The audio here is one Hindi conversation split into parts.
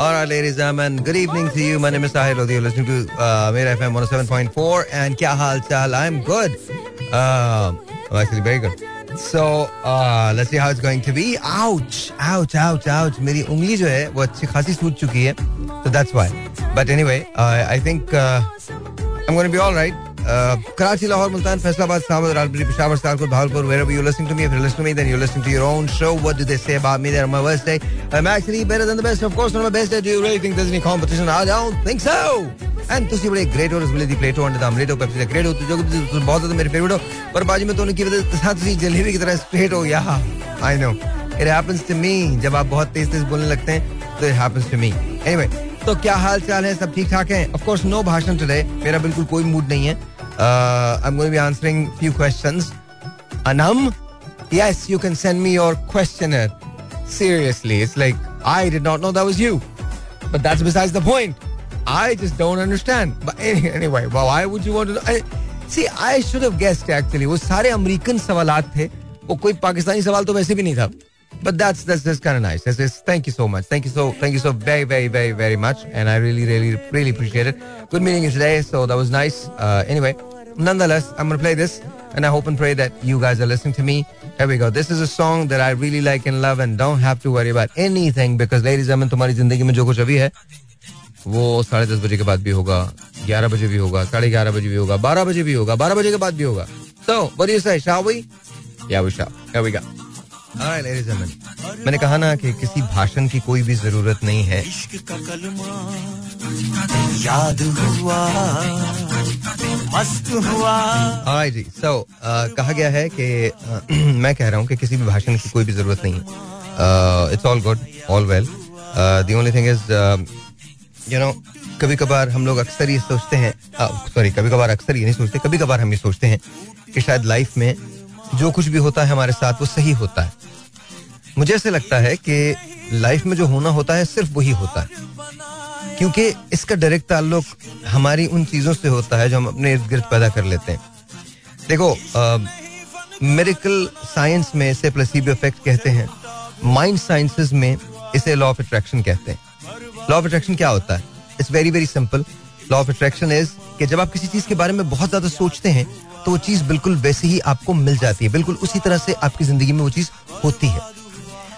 All right, ladies and gentlemen, good evening to you. My name is Sahil Lodi. You're listening to uh, Mera FM 107.4. And kya hal chal? I'm good. Uh, I'm actually very good. So, uh, let's see how it's going to be. Ouch, ouch, ouch, ouch. मेरी उंगली जो है वो अच्छी खासी सूज चुकी है. So that's why. But anyway, uh, I think uh, I'm going to be all right. Karachi Lahore Multan Faisalabad Samad रालबरी Peshawar Sialkot Bahawalpur wherever you listening to me if you're listening to me then you're listening to your own show what do they say about me that on my worst day I'm actually better than the best of course on my best day do you really think there's any competition I don't think so and ਤੁਸੀਂ ਬੜੇ ਗ੍ਰੇਟ ਹੋ ਰਸਗੁੱਲੇ ਦੀ ਪਲੇਟ ਹੋ ਅੰਡੇ ਦਾ ਆਮਲੇਟ ਹੋ ਪੈਪਸੀ ਦਾ ਗ੍ਰੇਟ ਹੋ ਜੋ ਬਹੁਤ ਜ਼ਿਆਦਾ ਮੇਰੇ ਫੇਵਰਿਟ ਹੋ ਪਰ ਬਾਜੀ ਮੈਂ ਤੁਹਾਨੂੰ ਕੀ ਬਤਾ ਸਾਥ ਤੁਸੀਂ जलेबी की तरह स्ट्रेट हो या I know it happens to me जब आप बहुत तेज तेज बोलने लगते हैं तो it happens to me anyway तो क्या हाल चाल है? सब ठीक ठाक है? ऑफकोर्स नो भाषण टुडे मेरा बिल्कुल कोई मूड नहीं है। I am going be answering few question Anam yes you can send me your question seriously it's like I did not know that was you but that's besides the point I just don't understand but anyway wow I would you want to see I should have guessed actually वो सारे अमेरिकन सवालात थे। वो कोई पाकिस्तानी सवाल तो वैसे भी नहीं था। but that's that's just kind of nice. That's just, thank you so much. Thank you so thank you so very very very very much, and I really really really appreciate it. Good meeting you today. So that was nice. Uh, anyway, nonetheless, I'm gonna play this, and I hope and pray that you guys are listening to me. Here we go. This is a song that I really like and love, and don't have to worry about anything because, ladies and gentlemen, तुम्हारी जिंदगी में जो कुछ अभी है वो साढ़े दस बजे के बाद भी होगा ग्यारह बजे भी होगा साढ़े ग्यारह बजे भी होगा बारह बजे भी होगा बारह बजे के बाद भी होगा So, what do you say? Shall we? Yeah, we shall. Here we go. मैंने कहा ना कि किसी भाषण की कोई भी ज़रूरत नहीं है। याद हुआ मस्त हुआ। जी सो कहा गया है कि मैं कह रहा हूँ कि किसी भी भाषण की कोई भी ज़रूरत नहीं है। It's all good all well the only thing is you know कभी कभार हम लोग अक्सर ये सोचते हैं सॉरी कभी कभार अक्सर ये नहीं सोचते कभी कभार हम ये सोचते हैं कि शायद लाइफ में जो कुछ भी होता है हमारे साथ, वो सही होता है। मुझे ऐसे लगता है कि लाइफ में जो होना होता है, सिर्फ़ वही होता है। क्योंकि इसका डायरेक्ट ताल्लुक हमारी उन चीज़ों से होता है जो हम अपने इर्द गिर्द पैदा कर लेते हैं। देखो मेडिकल साइंस में इसे प्लेसिबो इफ़ेक्ट कहते हैं। माइंड साइंसेस में इसे लॉ ऑफ़ अट्रैक्शन कहते हैं। लॉ ऑफ़ अट्रैक्शन क्या होता है? It's very very simple law of attraction is कि जब आप किसी चीज़ के बारे में बहुत ज़्यादा सोचते हैं तो वो चीज़ बिल्कुल वैसे ही आपको मिल जाती है। बिल्कुल उसी तरह से आपकी ज़िंदगी में वो चीज़ होती है।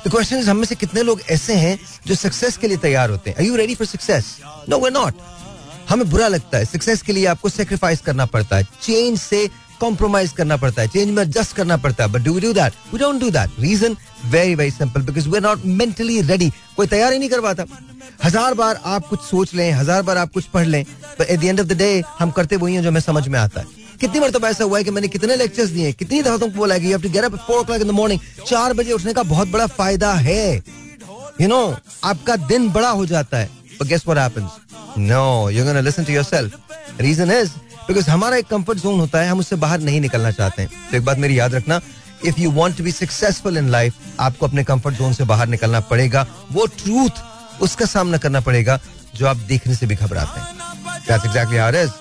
क्वेश्चन हम में से कितने लोग ऐसे हैं जो सक्सेस के लिए तैयार होते हैं? You ready for success no way not हमें बुरा लगता है। सक्सेस के लिए आपको सेक्रीफाइस करना पड़ता है। चेंज से कॉम्प्रोमाइज करना पड़ता है। चेंज में एडजस्ट करना पड़ता है। But do do that we don't do that reason very very simple because we are not mentally ready कोई तैयार ही नहीं करवाता हज़ार बार आप कुछ सोच लें, हज़ार बार आप कुछ पढ़ लें but at the end of the day हम करते वही हैं जो हमें समझ में आता है। कितनी बार तो ऐसा हुआ है कि मैंने कितने लेक्चर्स दिए कितनी दफ़ा तुमको बोला कि इन द मॉर्निंग चार बजे उठने का बहुत बड़ा फ़ायदा है यू नो आपका दिन बड़ा हो जाता है But guess what happens? No, you're to listen to yourself. Reason is because हमारा एक कंफर्ट जोन होता है हम उससे बाहर नहीं निकलना चाहते हैं तो एक बात मेरी याद रखना if you want to be successful in life आपको अपने कंफर्ट जोन से बाहर निकलना पड़ेगा वो ट्रूथ उसका सामना करना पड़ेगा जो आप देखने से भी घबराते हैं That's exactly how it is.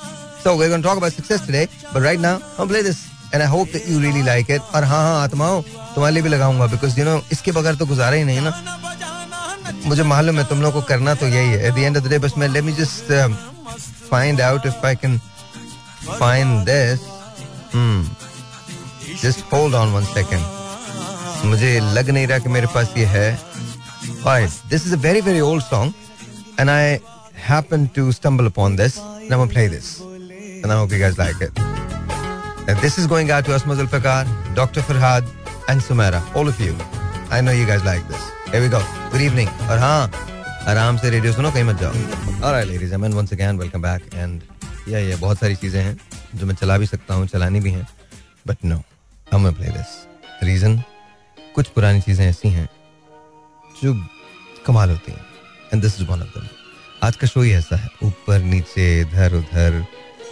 So we're going to talk about success today, but right now I'm play this and I hope that you really like it. और हाँ हाँ आत्माओं तुम्हारे लिए भी लगाऊँगा because you know इसके बगैर तो गुजारा ही नहीं ना मुझे मालूम है तुम लोगों को करना तो यही है at the end of the day बस मैं me just uh, find out if I can find this hmm just hold on one मुझे लग नहीं रहा कि मेरे पास ये है a very very old song and I happened to stumble upon this and I'm gonna play this and I hope you guys like it. And this is going out to Asma Zulfikar, Dr. Farhad, and Sumaira, all of you. I know you guys like this. Here we go. Good evening. और हाँ आराम से रेडियो सुनो कहीं मत जाओ Alright, ladies and gentlemen, once again, welcome back. And yeah, yeah, बहुत सारी चीज़ें हैं जो मैं चला भी सकता हूँ चलानी भी हैं but no gonna play this. Reason कुछ पुरानी चीज़ें ऐसी हैं जो कमाल होती हैं and this is one of them आज का शो ही ऐसा है ऊपर नीचे इधर उधर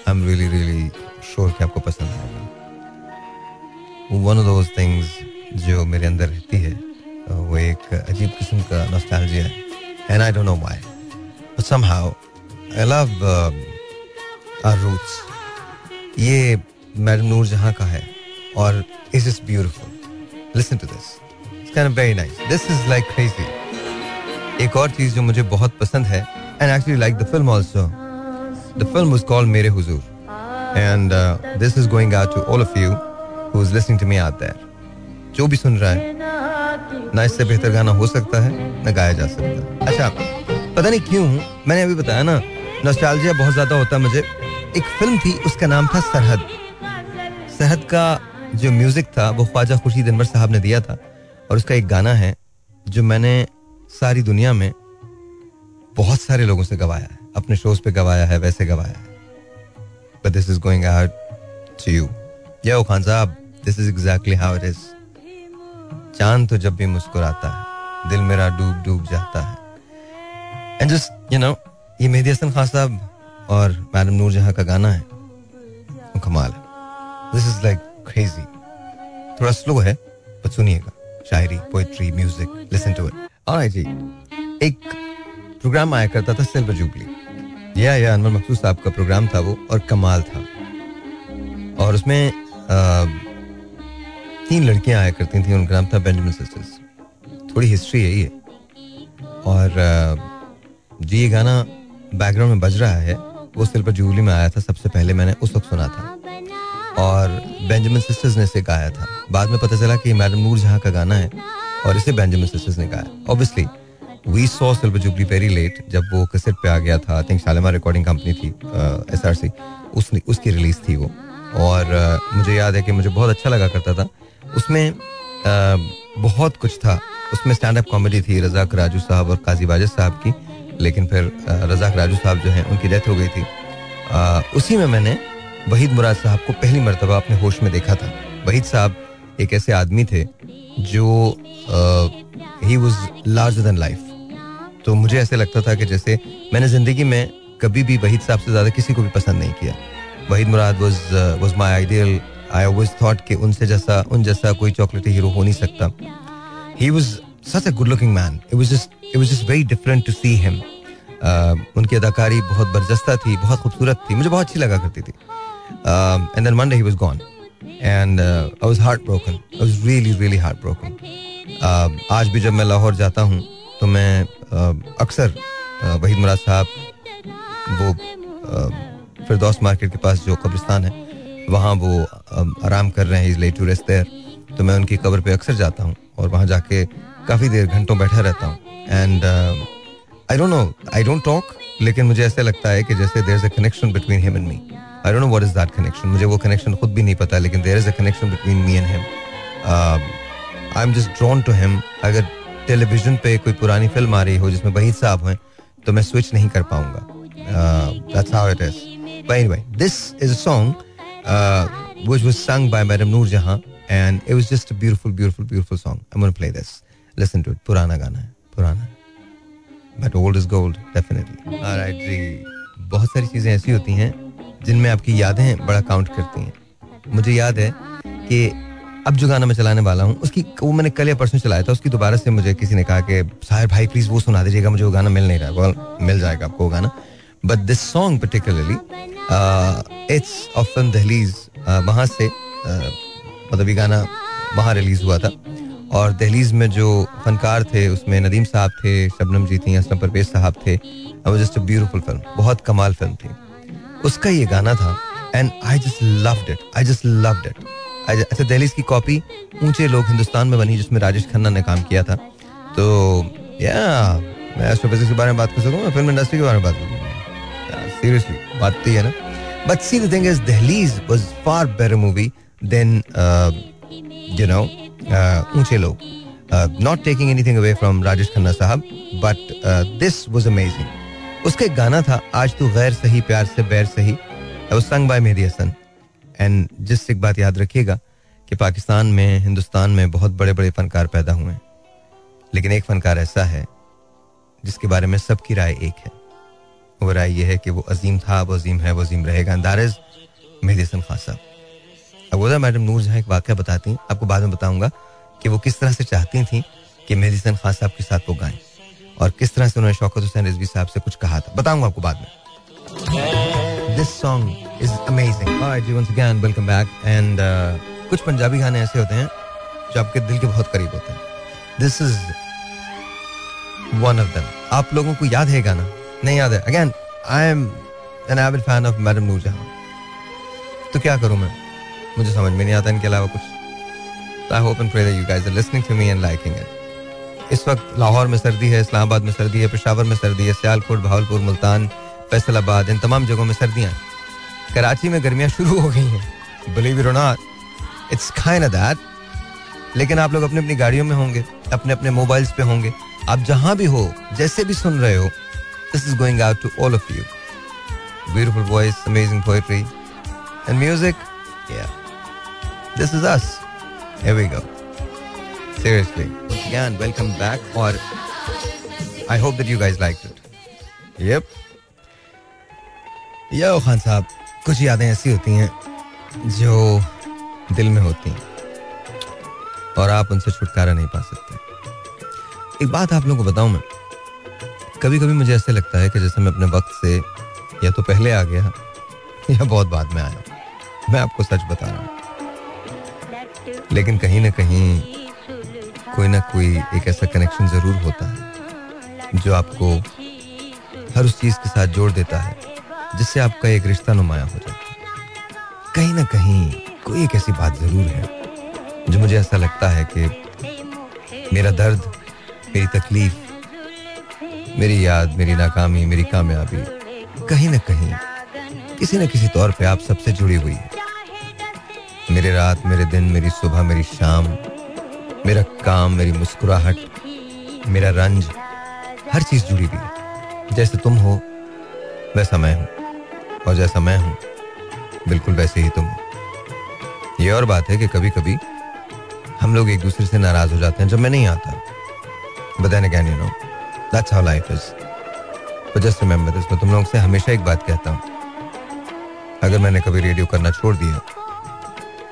I am really really sure कि आपको पसंद आएगा। वन ऑफ़ दोज थिंग्स जो मेरे अंदर रहती है वो एक अजीब किस्म का नॉस्टैल्जिया है। And I don't know why but somehow I love our roots ये मैडम नूर जहाँ का है, और is is beautiful listen to this it's kind of very nice this is like crazy एक और चीज़ जो मुझे बहुत पसंद है and actually like the film also the film was called Mere Huzoor and this is going out to all of you who is listening to me out there जो भी सुन रहा है, ना इससे बेहतर गाना हो सकता है, ना गाया जा सकता है। अच्छा पता नहीं क्यों, मैंने अभी बताया ना नॉस्टैल्जिया बहुत ज़्यादा होता मुझे। एक फ़िल्म थी, उसका नाम था सरहद। सरहद का जो म्यूज़िक था, वो ख्वाजा खुर्शीद अनवर साहब ने दिया था। और उसका एक गाना है, जो मैंने सारी दुनिया में बहुत सारे लोगों से गवाया है। अपने शोज़ पे गवाया है, वैसे गवाया है। But this is going out to you या Khan sahab this is exactly how it is चाँद तो जब भी मुस्कुराता है, दिल मेरा डूब डूब जाता है। एंड जस्ट यू नो ये मेहदी हसन खान साहब और मैडम नूर जहाँ का गाना है, वो कमाल है। दिस इज़ लाइक क्रेजी थोड़ा स्लो है पर सुनिएगा। शायरी poetry music listen to it alright जी। एक प्रोग्राम आया करता था सिल्वर जुबली या या, अनवर मकसूद साहब का प्रोग्राम था वो, और कमाल था। और उसमें तीन लड़कियाँ आया करती थी, उनका नाम था बेंजामिन सिस्टर्स थोड़ी हिस्ट्री है ये। और जी, ये गाना बैकग्राउंड में बज रहा है, वो सिल्वर जूबली में आया था, सबसे पहले मैंने उस वक्त सुना था। और बेंजामिन सिस्टर्स ने इसे गाया था। बाद में पता चला कि मैडम नूर जहाँ का गाना है, और इसे बेंजामिन सिस्टर्स ने गाया। Obviously we saw silver jubilee very late जब वो कैसेट पे आ गया था। I think Shalimar recording company थी एस आर सी उसने उसकी रिलीज़ थी वो। और uh, मुझे याद है कि मुझे बहुत अच्छा लगा करता था। उसमें आ, बहुत कुछ था। उसमें स्टैंड अप कॉमेडी थी रजाक राजू साहब और काजी वाजिद साहब की। लेकिन फिर uh, रजाक राजू साहब जो हैं उनकी डेथ हो गई थी। उसी में मैंने वहीद मुराद साहब को पहली मरतबा अपने होश में देखा था। वहीद साहब एक ऐसे आदमी थे जो he was larger than life तो मुझे ऐसे लगता था कि जैसे मैंने ज़िंदगी में कभी भी वहीद साहब से ज़्यादा किसी को भी पसंद नहीं किया। Waheed Murad was was my ideal I always thought कि उनसे जैसा, उन जैसा कोई चॉकलेटी हीरो हो नहीं सकता। He was such a good looking man it was just very different to see him उनकी अदाकारी बहुत बरजस्ता थी, बहुत खूबसूरत थी, मुझे बहुत अच्छी लगा करती थी। And then one day he was gone and I was heart broken I was really really heart broken आज भी जब मैं लाहौर जाता हूँ तो मैं अक्सर वहीद मुराद साहब, वो फिरदौस मार्केट के पास जो कब्रिस्तान है, वहाँ वो आराम कर रहे हैं is late to rest there. तो मैं उनकी कब्र पे अक्सर जाता हूँ और वहाँ जाके काफ़ी देर घंटों बैठा रहता हूँ। And I don't know I don't talk लेकिन मुझे ऐसे लगता है कि जैसे there is a connection between him and me I don't know what is that connection मुझे वो कनेक्शन खुद भी नहीं पता, लेकिन there is a connection between me and him I am just drawn to him अगर टेलीविज़न पे कोई पुरानी फ़िल्म आ रही हो जिसमें वही साहब हैं तो मैं स्विच नहीं कर पाऊँगा। This is a song which sung by madam Noor Jahan and it was just a beautiful beautiful song I am play this listen to it पुराना गाना है पुराना but old is gold definitely alright जी बहुत सारी चीज़ें ऐसी होती हैं जिनमें आपकी यादें बड़ा काउंट करती हैं। मुझे याद है कि अब जो गाना मैं चलाने वाला हूँ उसकी वो मैंने कल या परसों चलाया था उसकी दोबारा से मुझे किसी ने कहा कि साहिर भाई प्लीज़ वो सुना दीजिएगा मुझे वो गाना मिल नहीं रहा है मिल जाएगा आपको वो गाना। But this song particularly it's of Dehleez वहाँ से uh, मतलब ये गाना वहाँ रिलीज़ हुआ था। और दहलीज में जो फनकार थे उसमें नदीम साहब थे शबनम जी थी असलम परवेज साहब थे जस्ट अ ब्यूटीफुल फ़िल्म बहुत कमाल फ़िल्म थी। उसका ये गाना था and I just loved it I just loved it अच्छा दहलीज की कॉपी ऊँचे लोग हिंदुस्तान में बनी जिसमें राजेश खन्ना ने काम किया था। तो या, मैं एस्ट्रोफिजिक्स के बारे में बात कर सकूँ फ़िल्म इंडस्ट्री के बारे में बात करूँ सीरियसली बात तो है ना। But see the thing is Dehleez was far better movie than you know Oonche Log. Not taking anything away from Rajesh Khanna sahab but this was amazing उसका एक गाना था, आज तू गैर सही, प्यार से बैर सही sung by Mehdi Hassan. And जिस एक बात याद रखिएगा कि पाकिस्तान में, हिंदुस्तान में बहुत बड़े बड़े फनकार पैदा हुए हैं। लेकिन एक फनकार ऐसा है, जिसके बारे में सबकी राय एक है। वो राय यह है कि वो अजीम था, वो अजीम है, वो अजीम रहेगा। अंदारज मेहदी हसन खान साहब। अब मैडम नूर जहाँ एक वाक्य बताती हैं, आपको बाद में बताऊँगा कि वो किस तरह से चाहती थी कि मेहदी हसन खान साहब के साथ वो गाएँ और किस तरह से उन्होंने शौकत हुसैन रिजवी साहब से कुछ कहा था। बताऊँगा आपको बाद में। This song is amazing ji once again welcome back and कुछ पंजाबी गाने ऐसे होते हैं जो आपके दिल के बहुत करीब होते हैं। This is one of them आप लोगों को याद है गाना? नहीं याद है? Again I am an avid fan of madam Noorjahan तो क्या करूँ मैं? मुझे समझ में नहीं आता इनके अलावा कुछ। I hope and pray that you guys are listening to me and liking it इस वक्त लाहौर में सर्दी है, इस्लामाबाद में सर्दी है, पेशावर में सर्दी है, सियालकोट, भावलपुर, मुल्तान, फैसलाबाद, इन तमाम जगहों में सर्दियाँ कराची में गर्मियाँ शुरू हो गई हैं believe it not it's kind that लेकिन आप लोग अपनी अपनी गाड़ियों में होंगे अपने अपने मोबाइल्स पे होंगे आप जहाँ भी हो जैसे भी सुन रहे हो this is going out to all of you beautiful voice amazing poetry and music this is us Here we go. Seriously. Again, welcome back. और I hope that you guys liked it. Yep. Yo Khan sahab कुछ यादें ऐसी होती हैं जो दिल में होती हैं और आप उनसे छुटकारा नहीं पा सकते। एक बात आप लोगों को बताऊँ मैं। कभी कभी मुझे ऐसे लगता है कि जैसे मैं अपने वक्त से या तो पहले आ गया या बहुत बाद में आया। मैं आपको सच बता रहा हूँ। लेकिन कहीं ना कहीं कोई ना कोई एक ऐसा कनेक्शन ज़रूर होता है जो आपको हर उस चीज़ के साथ जोड़ देता है। जिससे आपका एक रिश्ता नुमाया हो है। कहीं ना कहीं कोई एक ऐसी बात ज़रूर है जो मुझे ऐसा लगता है कि मेरा दर्द, मेरी तकलीफ़, मेरी याद, मेरी नाकामी, मेरी कामयाबी कहीं ना कहीं किसी न किसी तौर पे आप सबसे जुड़ी हुई है। मेरे रात, मेरे दिन, मेरी सुबह, मेरी शाम, मेरा काम, मेरी मुस्कुराहट, मेरा रंज, हर चीज़ जुड़ी हुई है। जैसे तुम हो, वैसा मैं हूँ। और जैसा मैं हूँ, बिल्कुल वैसे ही तुम ये और बात है कि कभी कभी हम लोग एक दूसरे से नाराज़ हो जाते हैं जब मैं नहीं आता। बताने क्या नहीं no that's how life is just remember this मैं तुम लोगों से हमेशा एक बात कहता हूँ। अगर मैंने कभी रेडियो करना छोड़ दिया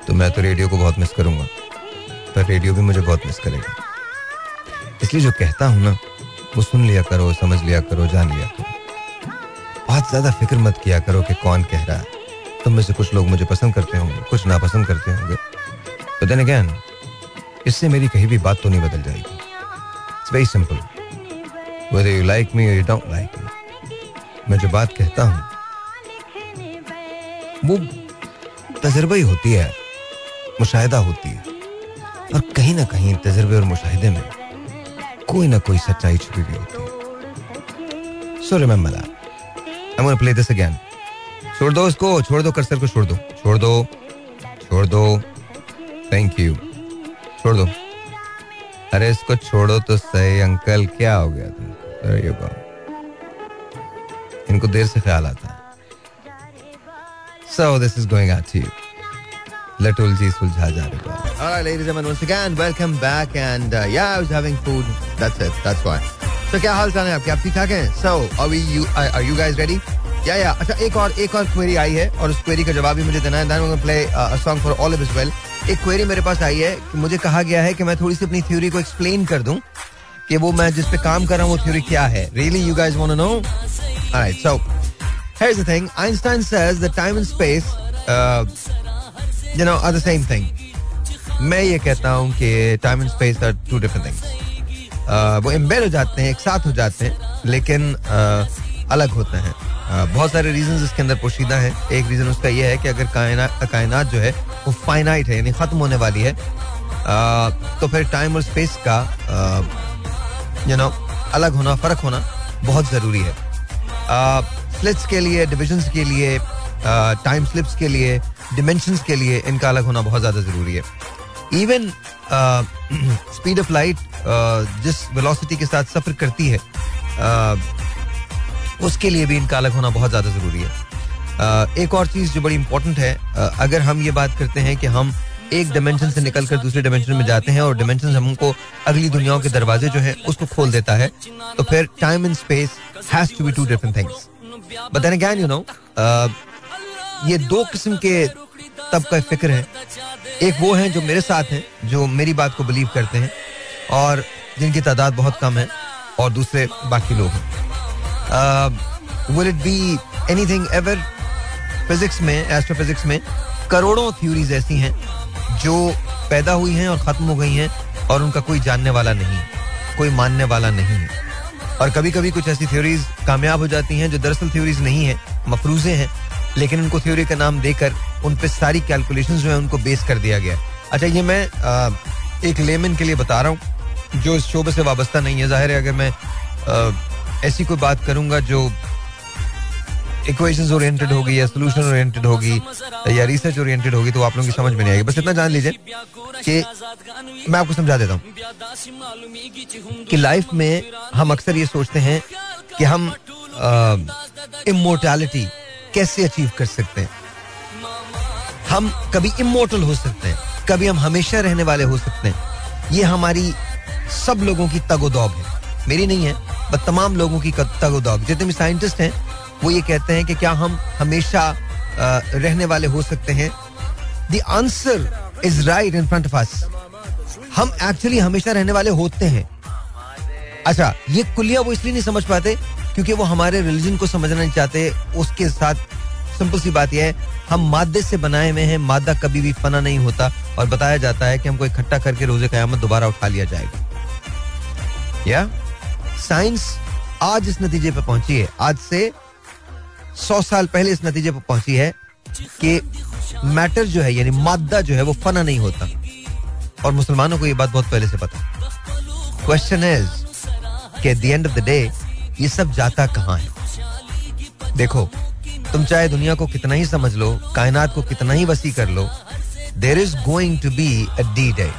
तो मैं तो रेडियो को बहुत मिस करूँगा। पर रेडियो भी मुझे बहुत मिस करेगा। इसलिए जो कहता हूँ ना, वो सुन लिया करो, समझ लिया करो, जान लिया करो। बहुत ज़्यादा फ़िक्र मत किया करो कि कौन कह रहा है। तुम में से कुछ लोग मुझे पसंद करते होंगे, कुछ नापसंद करते होंगे। तो देन अगेन इससे मेरी कहीं भी बात तो नहीं बदल जाएगी। It's very simple you like me or you don't like me, मैं जो बात कहता हूँ, वो तजर्बा ही होती है, मुशाहिदा होती है। और कहीं ना कहीं तजर्बे और मुशाहिदे में कोई ना कोई सच्चाई छुपी हुई होती है। So remember that I gonna play this again छोड़ दो इसको छोड़ दो कर्सर को छोड़ दो छोड़ दो छोड़ दो थैंक यू छोड़ दो अरे इसको छोड़ो तो सही अंकल क्या हो गया तुमको इनको देर से ख्याल आता है So this is going out to you. Latulji सुलझा जा रहा All right, ladies and gentlemen, once again, welcome back. And uh, yeah, I was having food. That's it. That's why. So क्या हाल चाल है आपके? आप ठीक ठाक हैं? We you are, are you guys ready? या या अच्छा एक और एक और क्वेरी आई है और उस क्वेरी का जवाब भी मुझे देना है then play song for all of well एक क्वेरी मेरे पास आई है कि मुझे कहा गया है कि मैं थोड़ी सी अपनी थ्योरी को एक्सप्लेन कर दूँ कि वो मैं जिस पे काम कर रहा हूँ वो थ्योरी क्या है really you guys want to know alright so Here's the thing Einstein says that time and space, uh, you know, are the same thing. मैं ये कहता हूँ कि time and space are two different things वो एम्बेड हो जाते हैं, एक साथ हो जाते हैं, लेकिन अलग होते हैं। बहुत सारे रीजन इसके अंदर पोशीदा हैं। एक रीजन उसका यह है कि अगर कायनात कायनात जो है, वो फाइनाइट है, यानी खत्म होने वाली है तो फिर टाइम और स्पेस का यू नो अलग होना, फ़र्क होना बहुत ज़रूरी है। स्प्लिट्स के लिए डिविजन्स के लिए टाइम स्लिप्स के लिए डिमेंशंस के लिए इनका अलग होना बहुत ज़्यादा ज़रूरी है। इवन स्पीड ऑफ़ लाइट जिस वेलोसिटी के साथ सफ़र करती है uh, उसके लिए भी इनका अलग होना बहुत ज़्यादा ज़रूरी है। Uh, एक और चीज़ जो बड़ी इंपॉर्टेंट है uh, अगर हम ये बात करते हैं कि हम एक डायमेंशन से निकलकर दूसरे डायमेंशन में जाते हैं और डिमेंशन हमको अगली दुनियाओं के दरवाजे जो है उसको खोल देता है तो फिर time and space has to be two different things but then again you know ये दो किस्म के तब का फ़िक्र है एक वो हैं जो मेरे साथ हैं, जो मेरी बात को बिलीव करते हैं और जिनकी तादाद बहुत कम है और दूसरे बाकी लोग will it be anything ever physics में एस्ट्रोफिजिक्स में करोड़ों थ्योरीज ऐसी हैं जो पैदा हुई हैं और खत्म हो गई हैं और उनका कोई जानने वाला नहीं है, कोई मानने वाला नहीं है। और कभी कभी कुछ ऐसी थ्योरीज कामयाब हो जाती हैं जो दरअसल थ्योरीज नहीं है, मफरूजे हैं लेकिन उनको थ्योरी का नाम देकर उन पर सारी कैलकुलेशन जो है उनको बेस कर दिया गया अच्छा ये मैं आ, एक लेमन के लिए बता रहा हूँ जो इस शोबे से वाबस्ता नहीं है। ज़ाहिर है अगर मैं आ, ऐसी कोई बात करूँगा जो इक्वेशंस ओरिएंटेड होगी या सोल्यूशन ओरिएंटेड होगी या रिसर्च ओरिएंटेड होगी तो आप लोगों की समझ में नहीं आएगी। बस इतना जान लीजिए कि मैं आपको समझा देता हूँ कि लाइफ में हम अक्सर ये सोचते हैं कि हम इमोर्टैलिटी कैसे अचीव कर सकते हैं? हम कभी इमोटल हो सकते हैं, कभी हम हमेशा रहने वाले हो सकते हैं। ये हमारी सब लोगों की तगोदौग है। मेरी नहीं है बट तमाम लोगों की तगोदौग जितने भी साइंटिस्ट हैं, वो ये कहते हैं कि क्या हम हमेशा रहने वाले हो सकते हैं? The answer is right in front of us हम एक्चुअली हमेशा रहने वाले होते हैं। अच्छा ये कुलिया वो इसलिए नहीं समझ पाते क्योंकि वो हमारे रिलीजन को समझना नहीं चाहते, उसके साथ सिंपल सी बात यह है, हम मादे से बनाए हुए हैं, मादा कभी भी फना नहीं होता और बताया जाता है कि हमको इकट्ठा करके रोज़े कयामत दोबारा उठा लिया जाएगा। या? साइंस आज इस नतीजे पर पहुँची है। आज से सौ साल पहले इस नतीजे पर पहुँची है कि मैटर जो है, यानी मादा जो है, वो फना नहीं होता। और मुसलमानों को ये बात बहुत पहले से पता क्वेश्चन इज़ कि एंड ऑफ़ द डे ये सब जाता कहाँ है? देखो तुम चाहे दुनिया को कितना ही समझ लो कायनात को कितना ही वसी कर लो there is going to be a D day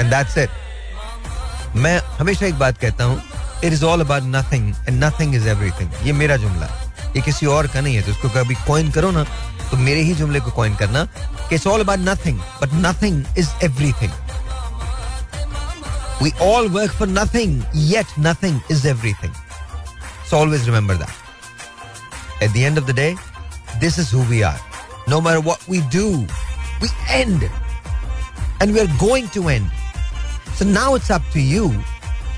and that's it मैं हमेशा एक बात कहता हूँ it is all about nothing and nothing is everything ये मेरा जुमला ये किसी और का नहीं है तो उसको कभी कॉइन करो ना तो मेरे ही जुमले को कॉइन करना it's all about nothing but nothing is everything We all work for nothing, yet nothing is everything. So always remember that. At the end of the day, this is who we are. No matter what we do, we end. And we are going to end. So now it's up to you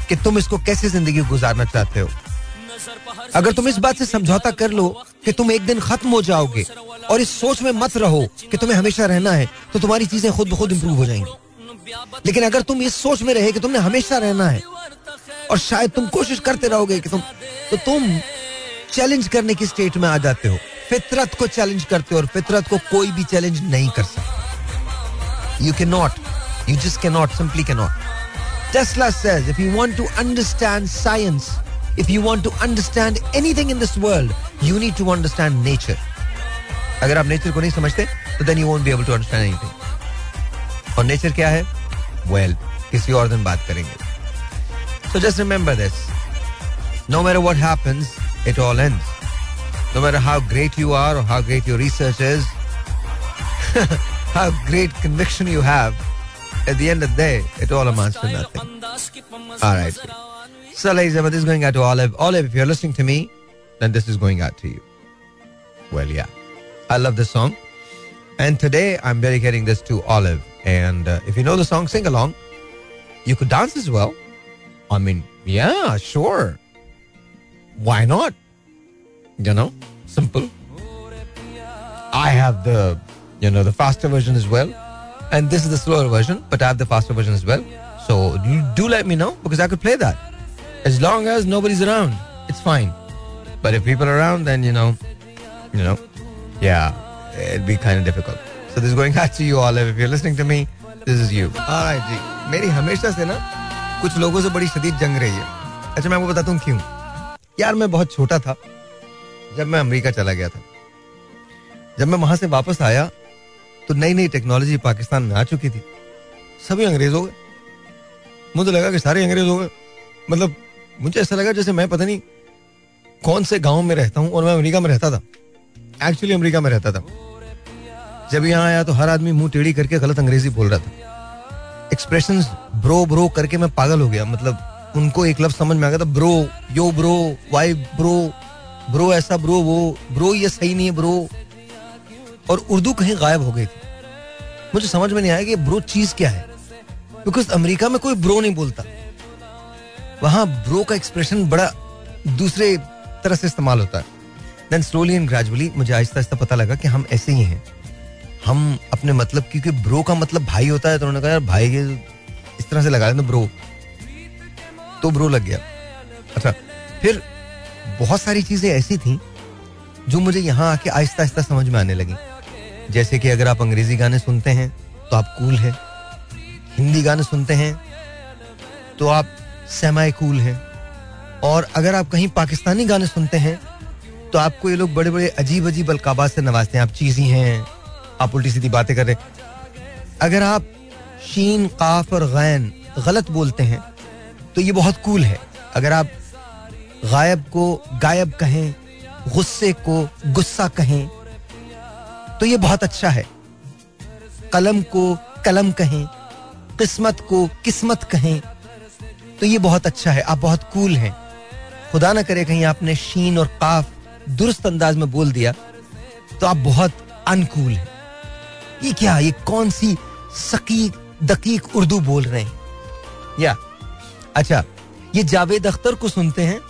कि तुम इसको कैसे ज़िंदगी गुजारना चाहते हो अगर तुम इस बात से समझौता कर लो कि तुम एक दिन खत्म हो जाओगे और इस सोच में मत रहो कि तुम्हें हमेशा रहना है तो तुम्हारी चीज़ें खुद ब खुद इंप्रूव हो जाएँगी लेकिन अगर तुम इस सोच में रहे कि तुमने हमेशा रहना है और शायद तुम कोशिश करते रहोगे कि तुम तो तुम चैलेंज करने की स्टेट में आ जाते हो। फितरत को चैलेंज करते हो और फितरत को कोई भी चैलेंज नहीं कर सकता। You can not you just can not simply can not Tesla says if you want to understand science, if you want to understand anything in this world, you need to understand nature. अगर आप नेचर को नहीं समझते तो then you won't be able to understand anything और नेचर क्या है? वेल well, किसी और दिन बात करेंगे। So just remember this. No matter what happens, it all ends. No matter how great you are or how great your research is, how great conviction you have, at the end of the day, it all amounts to nothing. All right. So, ladies and this is going out to Olive. Olive, if you're listening to me, then this is going out to you. Well, yeah. I love this song. And today, I'm dedicating this to Olive. And uh, if you know the song, sing along. You could dance as well. I mean, yeah, sure. Why not? You know, simple. I have the, you know, the faster version as well. And this is the slower version, but I have the faster version as well. So you do let me know because I could play that. As long as nobody's around, it's fine. But if people are around, then you know, you know, yeah, it'd be kind of difficult. So this is going out to you all. If you're listening to me, this is you. Alright जी मेरी हमेशा से ना कुछ लोगों से बड़ी शदीद जंग रही है। अच्छा मैं आपको बताता हूँ क्यों? यार, मैं बहुत छोटा था, जब मैं अमेरिका चला गया था। जब मैं वहाँ से वापस आया तो नई नई टेक्नोलॉजी पाकिस्तान में आ चुकी थी। सभी अंग्रेज़ हो गए। मुझे लगा कि सारे अंग्रेज़ हो गए। मतलब मुझे ऐसा लगा जैसे मैं पता नहीं कौन से गाँव में रहता हूँ और मैं अमेरिका में रहता था। एक्चुअली अमेरिका में रहता था। जब यहाँ आया तो हर आदमी मुँह टेढ़ी करके गलत अंग्रेज़ी बोल रहा था। एक्सप्रेशन ब्रो ब्रो करके मैं पागल हो गया। मतलब उनको एक लफ्ज समझ में आ गया था bro yo bro why bro bro ऐसा ब्रो वो ब्रो ये सही नहीं है ब्रो और उर्दू कहीं गायब हो गई थी। मुझे समझ में नहीं आया कि ब्रो चीज़ क्या है। बिकॉज़ अमेरिका में कोई ब्रो नहीं बोलता। वहाँ ब्रो का एक्सप्रेशन बड़ा दूसरे तरह से इस्तेमाल होता है। देन स्लोली एंड ग्रेजुअली मुझे आहिस्ता आहिस्ता पता लगा कि हम ऐसे ही हैं। हम अपने मतलब क्योंकि ब्रो का मतलब भाई होता है तो उन्होंने कहा, यार, भाई के इस तरह से लगा लेना ब्रो तो ब्रो लग गया। अच्छा फिर बहुत सारी चीज़ें ऐसी थी, जो मुझे यहाँ आके आहिस्ता आहिस्ता समझ में आने लगी। जैसे कि अगर आप अंग्रेज़ी गाने सुनते हैं तो आप कूल हैं। हिंदी गाने सुनते हैं तो आप सेमाई कूल हैं। और अगर आप कहीं पाकिस्तानी गाने सुनते हैं तो आपको ये लोग बड़े बड़े अजीब अजीब अलकाबात से नवाजते हैं। आप चीजी हैं आप उल्टी सीधी बातें कर रहे अगर आप शीन, काफ और गैन गलत बोलते हैं तो ये बहुत कूल है। अगर आप गायब को गायब कहें, गुस्से को गुस्सा कहें तो ये बहुत अच्छा है। कलम को कलम कहें, किस्मत को किस्मत कहें तो ये बहुत अच्छा है। आप बहुत कूल हैं। खुदा ना करे कहीं आपने शीन और काफ दुरुस्त अंदाज में बोल दिया तो आप बहुत अनकूल हैं। ये क्या, ये कौन सी सकीक, दकीक उर्दू बोल रहे हैं? या अच्छा ये जावेद अख्तर को सुनते हैं?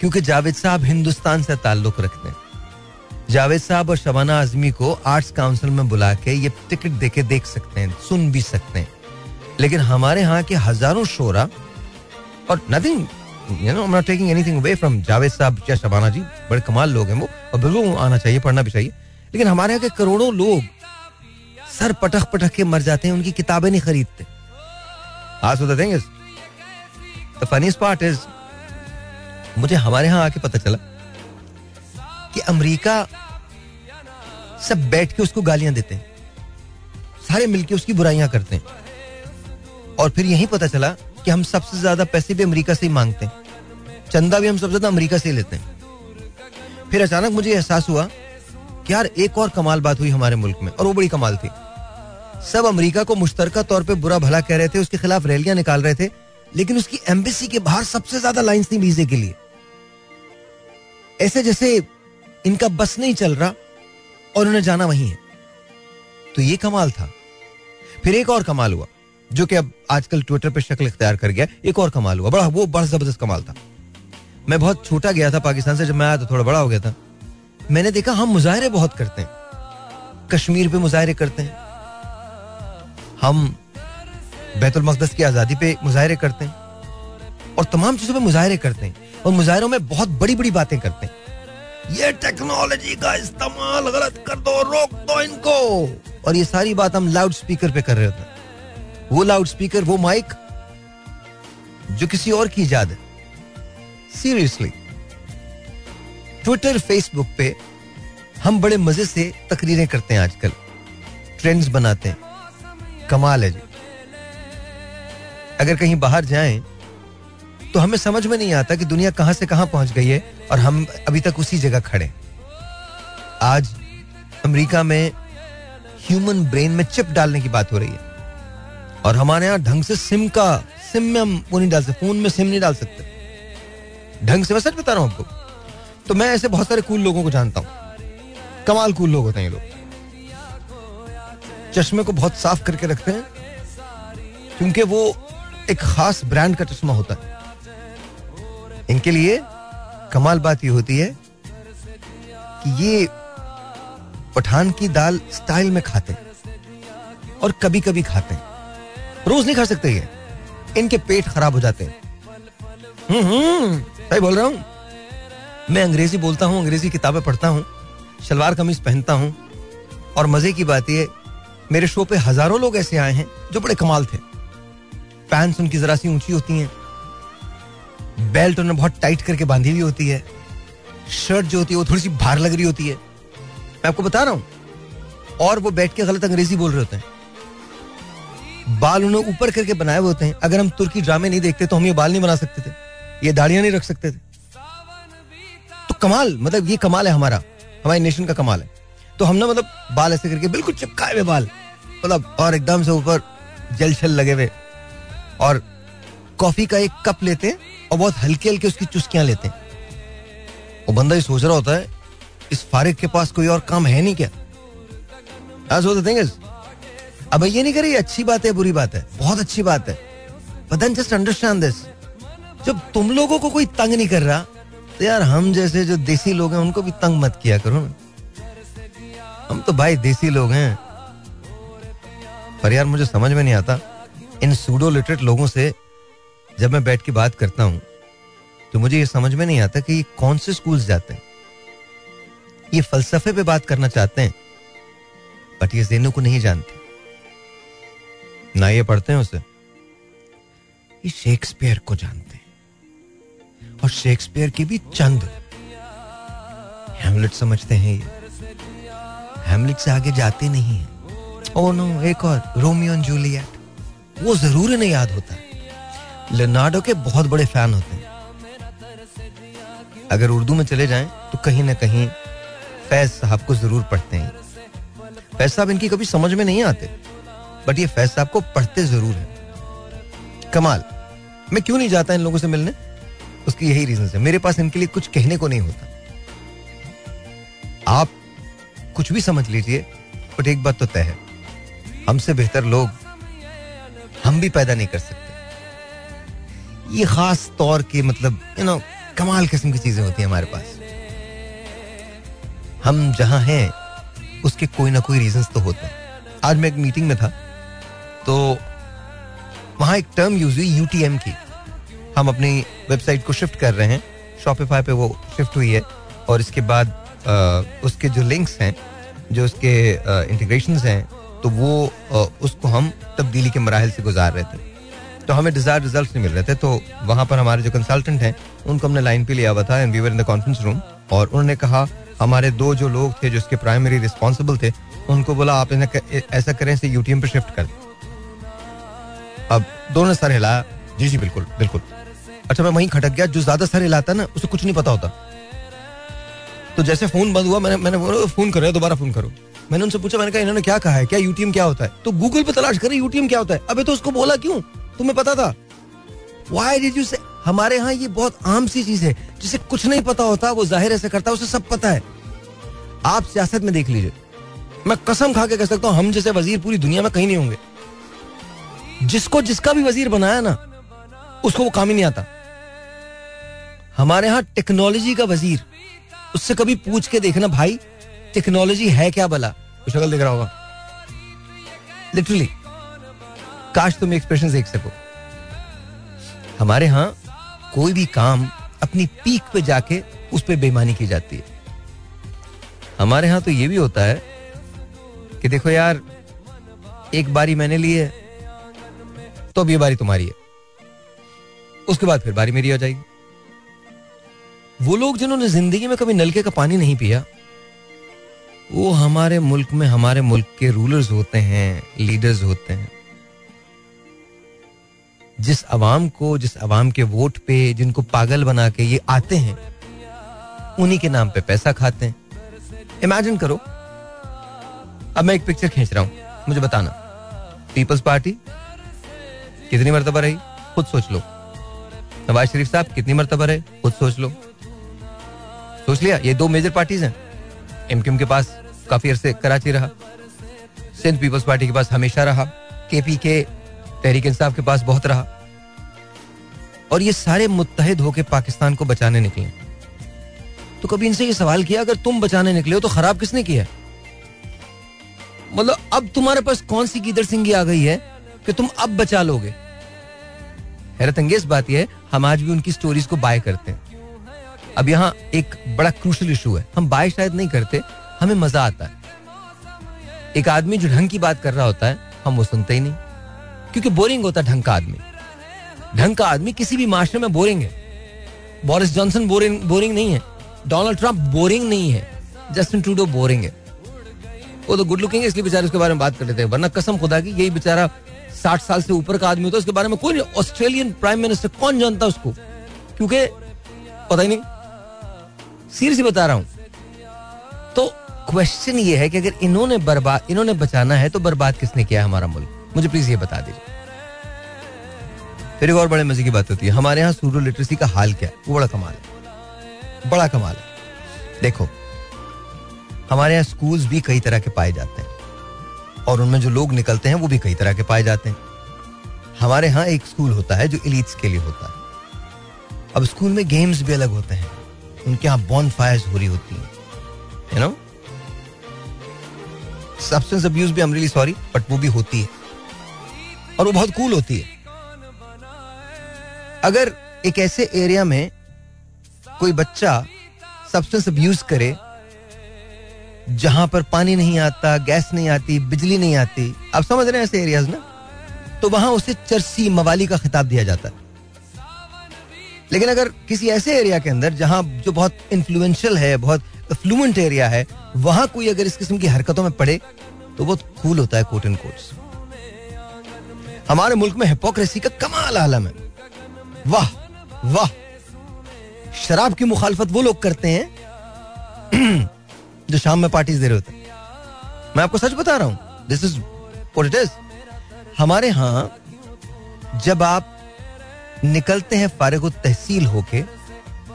क्योंकि जावेद साहब हिंदुस्तान से ताल्लुक रखते हैं। जावेद साहब और शबाना आजमी को आर्ट्स काउंसिल में बुला के ये टिकट देके देख सकते हैं, सुन भी सकते हैं। लेकिन हमारे यहाँ के हज़ारों शोरा, और nothing you know not taking anything away from Javed sahab या शबाना जी, बड़े कमाल लोग हैं वो, और बिल्कुल आना चाहिए, पढ़ना भी चाहिए। लेकिन हमारे यहाँ के करोड़ों लोग सर पटक पटक के मर जाते हैं, उनकी किताबें नहीं खरीदते। पार्ट इज़ मुझे हमारे यहाँ आके पता चला कि अमेरिका सब बैठ के उसको गालियाँ देते हैं, सारे मिलके उसकी बुराइयाँ करते हैं। और फिर यही पता चला कि हम सबसे ज़्यादा पैसे भी अमेरिका से ही मांगते हैं, चंदा भी हम सबसे ज़्यादा अमेरिका से ही लेते हैं। फिर अचानक मुझे एहसास हुआ कि यार एक और कमाल बात हुई हमारे मुल्क में, और वो बड़ी कमाल थी। सब अमेरिका को मुश्तरका तौर पे बुरा भला कह रहे थे, उसके खिलाफ रैलियाँ निकाल रहे थे, लेकिन उसकी एम्बेसी के बाहर सबसे ज़्यादा लाइन्स थी वीजे के लिए। ऐसे जैसे इनका बस नहीं चल रहा और उन्हें जाना वही है। तो ये कमाल था। फिर एक और कमाल हुआ, जो कि अब आजकल ट्विटर पे शक्ल इख्तियार कर गया, एक और कमाल हुआ, बड़ा, वो बड़ा ज़बरदस्त कमाल था। मैं बहुत छोटा गया था पाकिस्तान से, जब मैं आया तो थोड़ा बड़ा हो गया था। मैंने देखा, हम मुजाहरे बहुत करते हैं। कश्मीर पे मुजाहरे करते हैं। हम बैतुल मकदस की आज़ादी पे मुजाहरे करते हैं और तमाम चीज़ों पे मुजाहरे करते हैं और मुजाहरों में बहुत बड़ी बड़ी बातें करते हैं। ये टेक्नोलॉजी का इस्तेमाल गलत कर दो, रोक दो इनको। और ये सारी बात हम लाउड स्पीकर पे कर रहे होते हैं। वो लाउड स्पीकर, वो माइक जो किसी और की इजाद है। सीरियसली ट्विटर फेसबुक पे हम बड़े मज़े से तकरीरें करते हैं आजकल। ट्रेंड्स बनाते हैं। कमाल है जी। अगर कहीं बाहर जाएँ तो हमें समझ में नहीं आता कि दुनिया कहाँ से कहाँ पहुँच गई है और हम अभी तक उसी जगह खड़े आज अमेरिका में ह्यूमन ब्रेन में चिप डालने की बात हो रही है। और हमारे यहाँ ढंग से सिम का सिम में हम वो नहीं डाल सकते फ़ोन में सिम नहीं डाल सकते। ढंग से, मैं सच बता रहा हूँ आपको। तो मैं ऐसे बहुत सारे कूल लोगों को जानता हूँ। कमाल कूल लोग होते हैं ये लोग। चश्मे को बहुत साफ़ करके रखते हैं, क्योंकि वो एक खास ब्रांड का चश्मा होता है। इनके लिए कमाल बात ये होती है कि ये पठान की दाल स्टाइल में खाते हैं और कभी कभी खाते हैं। रोज नहीं खा सकते ये। इनके पेट खराब हो जाते हैं। सही बोल रहा हूँ। मैं अंग्रेज़ी बोलता हूँ, अंग्रेज़ी किताबें पढ़ता हूँ, शलवार कमीज पहनता हूँ और मज़े की बात यह मेरे शो पे हज़ारों लोग ऐसे आए हैं जो बड़े कमाल थे। पैंट्स उनकी जरा सी ऊँची होती हैं। बेल्ट उन्होंने बहुत टाइट करके बांधी हुई होती है। शर्ट जो होती है, वो थोड़ी सी भार लग रही होती है। मैं आपको बता रहा हूँ, और वो बैठ के गलत अंग्रेज़ी बोल रहे होते हैं। बाल उन्हें ऊपर करके बनाए हुए होते हैं। अगर हम तुर्की ड्रामे नहीं देखते तो हम ये बाल नहीं बना सकते थे। ये दाढ़ियाँ नहीं रख सकते थे। तो कमाल मतलब ये कमाल है हमारा। हमारे नेशन का कमाल है। तो हम ना मतलब बाल ऐसे करके बिल्कुल चिपकाए हुए बाल मतलब और एकदम से ऊपर जल छल लगे हुए। और कॉफ़ी का एक कप लेते हैं और बहुत हल्के हल्के उसकी चुस्कियाँ लेते हैं। और बंदा ये सोच रहा होता है, इस फारिक के पास कोई और काम है नहीं क्या? अब ये नहीं करे अच्छी बात है, बुरी बात है, बहुत अच्छी बात है। जस्ट अंडरस्टैंड दिस जब तुम लोगों को कोई तंग नहीं कर रहा तो यार हम जैसे जो देसी लोग हैं, उनको भी तंग मत किया करो। हम तो भाई देसी लोग हैं। पर यार मुझे समझ में नहीं आता। इन सूडो लिटरेट लोगों से जब मैं बैठ के बात करता हूँ तो मुझे ये समझ में नहीं आता कि ये कौन से स्कूल्स जाते हैं। ये फलसफे पे बात करना चाहते हैं बट ये जेनों को नहीं जानते। ना ये पढ़ते हैं उसे। ये शेक्सपियर को जानते हैं। और शेक्सपियर की भी चंद। हेमलेट समझते हैं ये। हेमलेट से आगे जाते नहीं है। ओ नो एक और रोमियो एंड जूलियट वो ज़रूर नहीं याद होता। लेनार्डो के बहुत बड़े फ़ैन होते हैं। अगर उर्दू में चले जाएँ तो कहीं ना कहीं फैज साहब को ज़रूर पढ़ते हैं। फैज साहब इनकी कभी समझ में नहीं आते बट ये फैज साहब को पढ़ते ज़रूर है। कमाल। मैं क्यों नहीं जाता इन लोगों से मिलने? उसकी यही रीजन है। मेरे पास इनके लिए कुछ कहने को नहीं होता। आप कुछ भी समझ लीजिए बट एक बात तो तय है। हमसे बेहतर लोग हम भी पैदा नहीं कर सकते। ये खास तौर की मतलब यू नो कमाल किस्म की चीज़ें होती हैं हमारे पास। हम जहाँ हैं उसके कोई ना कोई रीजंस तो होते हैं। आज मैं एक मीटिंग में था तो वहाँ एक टर्म यूज़ हुई यूटीएम की। हम अपनी वेबसाइट को शिफ्ट कर रहे हैं। शॉपिफाई पे वो शिफ्ट हुई है और इसके बाद आ, उसके जो लिंक्स हैं जो उसके इंटीग्रेशन हैं तो वो उसको हम तब्दीली के मराहल से गुजार रहे थे। तो हमें डिज़ायर रिज़ल्ट नहीं मिल रहे थे तो वहाँ पर हमारे जो कंसल्टेंट हैं, उनको हमने लाइन पे लिया हुआ था and we were in the conference room और उन्होंने कहा, हमारे दो जो लोग थे, जो इसके प्राइमरी रिस्पॉन्सिबल थे, उनको बोला, आप ऐसा करें, इसे यूटीएम पे शिफ्ट कर अब दोनों सर हिलाया। जी जी, बिल्कुल बिल्कुल। अच्छा मैं वहीं खटक गया, जो ज़्यादा सर हिलाता ना, उसे कुछ नहीं पता होता। तो जैसे फ़ोन बंद हुआ, मैंने मैंने बोला फ़ोन करो, दोबारा फ़ोन करो। मैंने उनसे पूछा, मैंने कहा, इन्होंने क्या कहा है? क्या यूटीएम क्या होता है? तो गूगल पे तलाश करें यूटीएम क्या होता है? अबे तो उसको बोला क्यों? तुम्हें पता था। वाई डिड यू से हमारे यहाँ ये बहुत आम सी चीज़ है, जिसे कुछ नहीं पता होता, वो ज़ाहिर ऐसे करता है, उसे सब पता है। आप सियासत में देख लीजिए। मैं कसम खा के कह सकता हूँ, हम जैसे वज़ीर पूरी दुनिया में कहीं नहीं होंगे। जिसको जिसका भी वज़ीर बनाया ना, उसको वो काम ही नहीं आता। हमारे यहाँ टेक्नोलॉजी का वज़ीर उससे कभी पूछ के देखना, भाई टेक्नोलॉजी है क्या भला? कुछ शक्ल देख रहा होगा। लिटरली काश तुम एक्सप्रेशन देख सको। हमारे यहाँ कोई भी काम अपनी पीक पे जाके उस पर बेमानी की जाती है। हमारे यहाँ तो ये भी होता है कि देखो यार, एक बारी मैंने ली है तो अब ये बारी तुम्हारी है। उसके बाद फिर बारी मेरी आ जाएगी। वो लोग जिन्होंने ज़िंदगी में कभी नलके का पानी नहीं पिया, वो हमारे मुल्क में हमारे मुल्क के रूलर्स होते हैं लीडर्स होते हैं। जिस अवाम को, जिस अवाम के वोट पे, जिनको पागल बना के ये आते हैं, उन्हीं के नाम पे पैसा खाते हैं। इमेजिन करो, अब मैं एक पिक्चर खींच रहा हूँ, मुझे बताना। पीपल्स पार्टी कितनी मरतबा रही? खुद सोच लो। नवाज़ शरीफ साहब, कितनी मरतबा रहे? खुद सोच लो। सोच लिया, ये दो मेजर पार्टीज़ हैं। एमक्यूम के पास काफ़ी अरसे कराची रहा। सिंध पीपल्स पार्टी के पास हमेशा रहा। के पी के तहरीक इंसाफ के पास बहुत रहा। और ये सारे मुतहद होकर पाकिस्तान को बचाने निकले। तो कभी इनसे ये सवाल किया, अगर तुम बचाने निकले हो तो खराब किसने किया मतलब अब तुम्हारे पास कौन सी गीदर सिंगी आ गई है कि तुम अब बचा लोगे? हैरत अंगेज बात यह है, हम आज भी उनकी स्टोरीज को बाय करते हैं। अब यहाँ एक बड़ा क्रूशल इशू है। हम बाय शायद नहीं करते, हमें मज़ा आता है। एक आदमी जो ढंग की बात कर रहा होता है, हम वो सुनते ही नहीं। क्योंकि बोरिंग होता है ढंग का आदमी। ढंग का आदमी किसी भी माशरे में बोरिंग है। बोरिस जॉनसन बोरिंग बोरिंग नहीं है। डोनाल्ड ट्रंप बोरिंग नहीं है। जस्टिन ट्रूडो बोरिंग है। वो तो गुड लुकिंग है, इसलिए बेचारे उसके बारे में बात कर लेते हैं। वरना कसम खुदा की, यही बेचारा साठ साल से ऊपर का आदमी होता है, उसके बारे में कोई ऑस्ट्रेलियन प्राइम मिनिस्टर कौन जानता उसको? क्योंकि पता ही नहीं। सीरियसली बता रहा हूँ। तो क्वेश्चन ये है कि अगर इन्होंने बर्बाद इन्होंने बचाना है तो बर्बाद किसने किया हमारा मुल्क? मुझे प्लीज़ ये बता दीजिए। फिर एक और बड़े मज़े की बात होती है। हमारे यहाँ सूरो लिटरेसी का हाल क्या है? वो बड़ा कमाल है। बड़ा कमाल है। देखो, हमारे यहाँ स्कूल्स भी कई तरह के पाए जाते हैं। और उनमें जो लोग निकलते हैं, वो भी कई तरह के पाए जाते हैं। हमारे यहाँ एक स्कूल होता है जो इलीट्स के लिए होता है। अब स्कूल में गेम्स भी अलग होते हैं। उनके यहाँ बॉन फायर्स हो रही होती हैं यू नो सब्सटेंस अब्यूज भी रियली सॉरी बट वो भी होती है। और वो बहुत कूल होती है। अगर एक ऐसे एरिया में कोई बच्चा सब्सटेंस अब्यूज करे, जहाँ पर पानी नहीं आता गैस नहीं आती, बिजली नहीं आती, आप समझ रहे हैं ऐसे एरियाज़ ना? तो वहाँ उसे चरसी मवाली का खिताब दिया जाता है। लेकिन अगर किसी ऐसे एरिया के अंदर जहाँ जो बहुत इन्फ्लुएंशियल है, बहुत फ्लुएंट एरिया है, वहाँ कोई अगर इस किस्म की हरकतों में पड़े तो बहुत कूल होता है कोट इन कोट्स हमारे मुल्क में हिपोक्रेसी का कमाल आलम है। वाह वाह। शराब की मुखालफत वो लोग करते हैं जो शाम में पार्टीज़ दे रहे होते हैं। मैं आपको सच बता रहा हूँ दिस इज़ इज़ हमारे यहाँ जब आप निकलते हैं फारिग तहसील होके,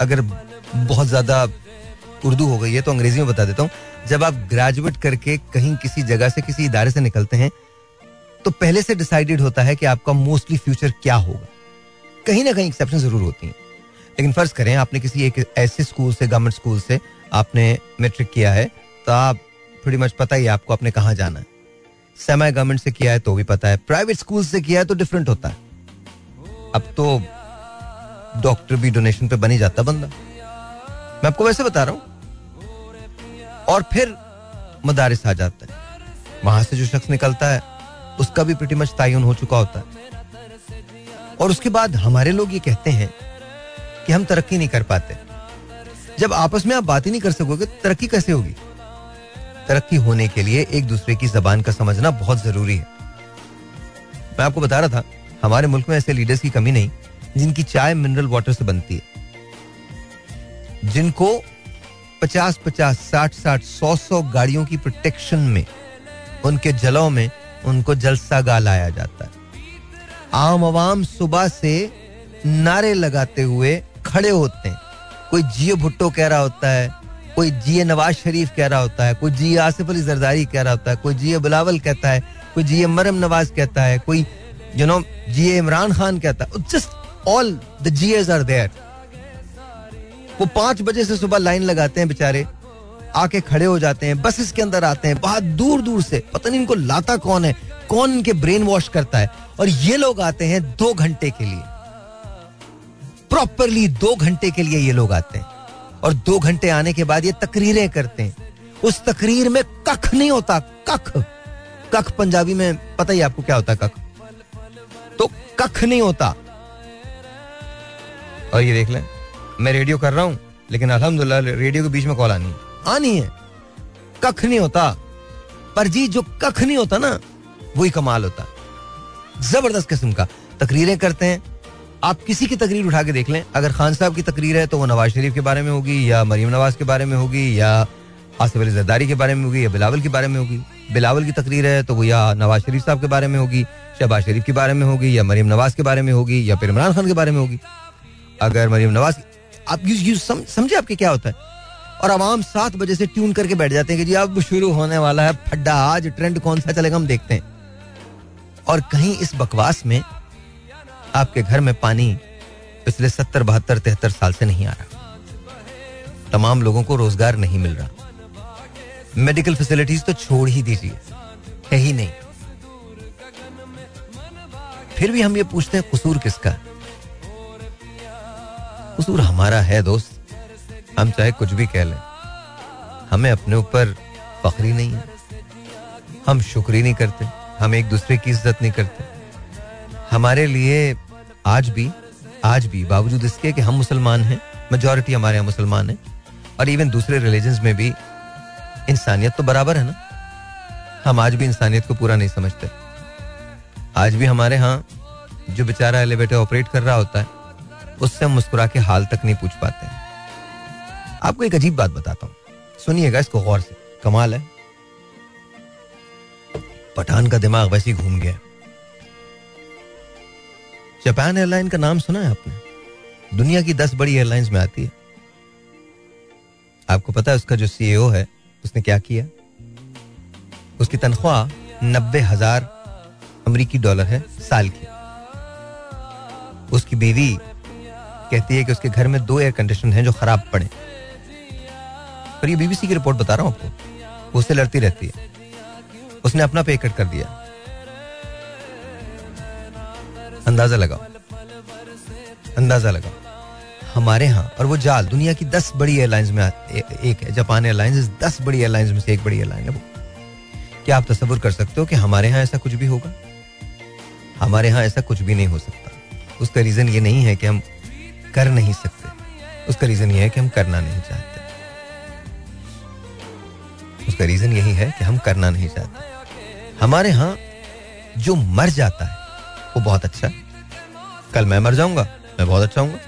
अगर बहुत ज़्यादा उर्दू हो गई है तो अंग्रेज़ी में बता देता हूँ, जब आप ग्रेजुएट करके कहीं किसी जगह से किसी इदारे से निकलते हैं तो पहले से डिसाइडेड होता है कि आपका मोस्टली फ्यूचर क्या होगा। कहीं ना कहीं एक्सेप्शन ज़रूर होती हैं। लेकिन फ़र्ज़ करें, आपने किसी एक ऐसे स्कूल से गवर्नमेंट स्कूल से आपने मेट्रिक किया है तो आप थोड़ी मच पता ही आपको आपने कहाँ जाना है। सेमी गवर्नमेंट से किया है तो भी पता है प्राइवेट स्कूल से किया है तो डिफरेंट होता है। अब तो डॉक्टर भी डोनेशन पे बनी जाता बंदा। मैं आपको वैसे बता रहा हूँ। और फिर मदारिस आ जाता है। वहाँ से जो शख्स निकलता है, उसका भी प्रीटी मच तयन हो चुका होता है। और उसके बाद हमारे लोग ये कहते हैं कि हम तरक्की नहीं कर पाते। जब आपस में आप बात ही नहीं कर सकोगे तो तरक्की कैसे होगी? तरक्की होने के लिए एक दूसरे की जबान का समझना बहुत ज़रूरी है। मैं आपको बता रहा था हमारे मुल्क में ऐसे लीडर्स की कमी नहीं, जिनकी चाय मिनरल वाटर से बनती है। जिनको पचास पचास, साठ साठ, सौ सौ गाड़ियों की प्रोटेक्शन में, उनके जलों में, उनको जलसा गा लाया जाता है। आम आवाम सुबह से नारे लगाते हुए खड़े होते हैं। कोई जियो भुट्टो कह रहा होता है, कोई जिये नवाज़ शरीफ कह रहा होता है, कोई जिये आसिफ अली जरदारी कह रहा होता है, कोई जिये बिलावल कहता है, कोई जिये मरम नवाज़ कहता है, कोई यू नो जिये इमरान खान कहता just all the guys are there वो पाँच बजे से सुबह लाइन लगाते हैं बेचारे, आके खड़े हो जाते हैं, बसेस के अंदर आते हैं, बहुत दूर दूर से, पता नहीं इनको लाता कौन है, कौन इनके ब्रेन वॉश करता है। और ये लोग आते हैं दो घंटे के लिए। प्रॉपरली दो घंटे के लिए ये लोग आते हैं। और दो घंटे आने के बाद ये तकरीरें करते हैं। उस तकरीर में कख नहीं होता, कख। कख पंजाबी में पता ही आपको क्या होता कख? तो कख नहीं होता। और ये देख लें, मैं रेडियो कर रहा हूँ, लेकिन अल्हम्दुलिल्लाह रेडियो के बीच में कॉल आनी आनी है। कख नहीं होता। पर जी, जो कख नहीं होता ना, वही कमाल होता। ज़बरदस्त किस्म का। तकरीरें करते हैं। आप किसी की तकरीर उठा के देख लें। अगर खान साहब की तकरीर है तो वो नवाज़ शरीफ के बारे में होगी, या मरीम नवाज़ के बारे में होगी, या आसिफ अली जरदारी के बारे में होगी, या बिलावल के बारे में होगी। बिलावल की तकरीर है तो वो या नवाज़ शरीफ साहब के बारे में होगी। शहबाज शरीफ के बारे में होगी या मरीम नवाज़ के बारे में होगी या फिर इमरान खान के बारे में होगी। अगर मरीम नवाज़ आप यू, यू सम, समझे आपके क्या होता है? और आवाम सात बजे से ट्यून करके बैठ जाते हैं कि जी अब शुरू होने वाला है फड्डा आज ट्रेंड कौन सा चलेगा हम देखते हैं। और कहीं इस बकवास में आपके घर में पानी पिछले सत्तर बहत्तर तिहत्तर साल से नहीं आ रहा। तमाम लोगों को रोज़गार नहीं मिल रहा। मेडिकल फैसिलिटीज़ तो छोड़ ही दीजिए है ही नहीं। फिर भी हम ये पूछते हैं, कसूर किसका? कसूर हमारा है, दोस्त। हम चाहे कुछ भी कह लें, हमें अपने ऊपर फखरी नहीं है। हम शुक्री नहीं करते, हम एक दूसरे की इज़्ज़त नहीं करते। हमारे लिए आज भी आज भी बावजूद इसके कि हम मुसलमान हैं मेजोरिटी हमारे यहाँ मुसलमान हैं, और इवन दूसरे रिलीजन में भी इंसानियत तो बराबर है ना? हम आज भी इंसानियत को पूरा नहीं समझते। आज भी हमारे यहाँ जो बेचारा एलिवेटर ऑपरेट कर रहा होता है, उससे हम मुस्कुरा के हाल तक नहीं पूछ पाते। आपको एक अजीब बात बताता हूँ। सुनिएगा इसको गौर से। कमाल है। पठान का दिमाग वैसे ही घूम गया। जापान एयरलाइन का नाम सुना है आपने? दुनिया की दस बड़ी एयरलाइंस में आती है। आपको पता है उसका जो सीईओ है, उसने क्या किया? उसकी तनख्वाह नब्बे हज़ार अमरीकी डॉलर है साल की। उसकी बीवी कहती है कि उसके घर में दो एयर कंडीशन हैं जो खराब पड़े। पर ये बीबीसी की रिपोर्ट बता रहा हूँ आपको। उससे लड़ती रहती है। उसने अपना पे कट कर दिया। अंदाज़ा लगाओ। अंदाज़ा लगाओ। हमारे यहाँ, और वो जाल, दुनिया की दस बड़ी एयरलाइंस में एक है। जापान एयरलाइंस दस बड़ी एयरलाइंस में से एक बड़ी एयरलाइन है वो। क्या आप तस्वुर कर सकते हो कि हमारे यहाँ ऐसा कुछ भी होगा? हमारे यहाँ ऐसा कुछ भी नहीं हो सकता। उसका रीजन ये नहीं है कि हम कर नहीं सकते। उसका रीजन ये है कि हम करना नहीं चाहते। उसका रीजन यही है कि हम करना नहीं चाहते। हमारे यहाँ जो मर जाता है, वो बहुत अच्छा है। कल मैं मर जाऊँगा, मैं बहुत अच्छा हूँ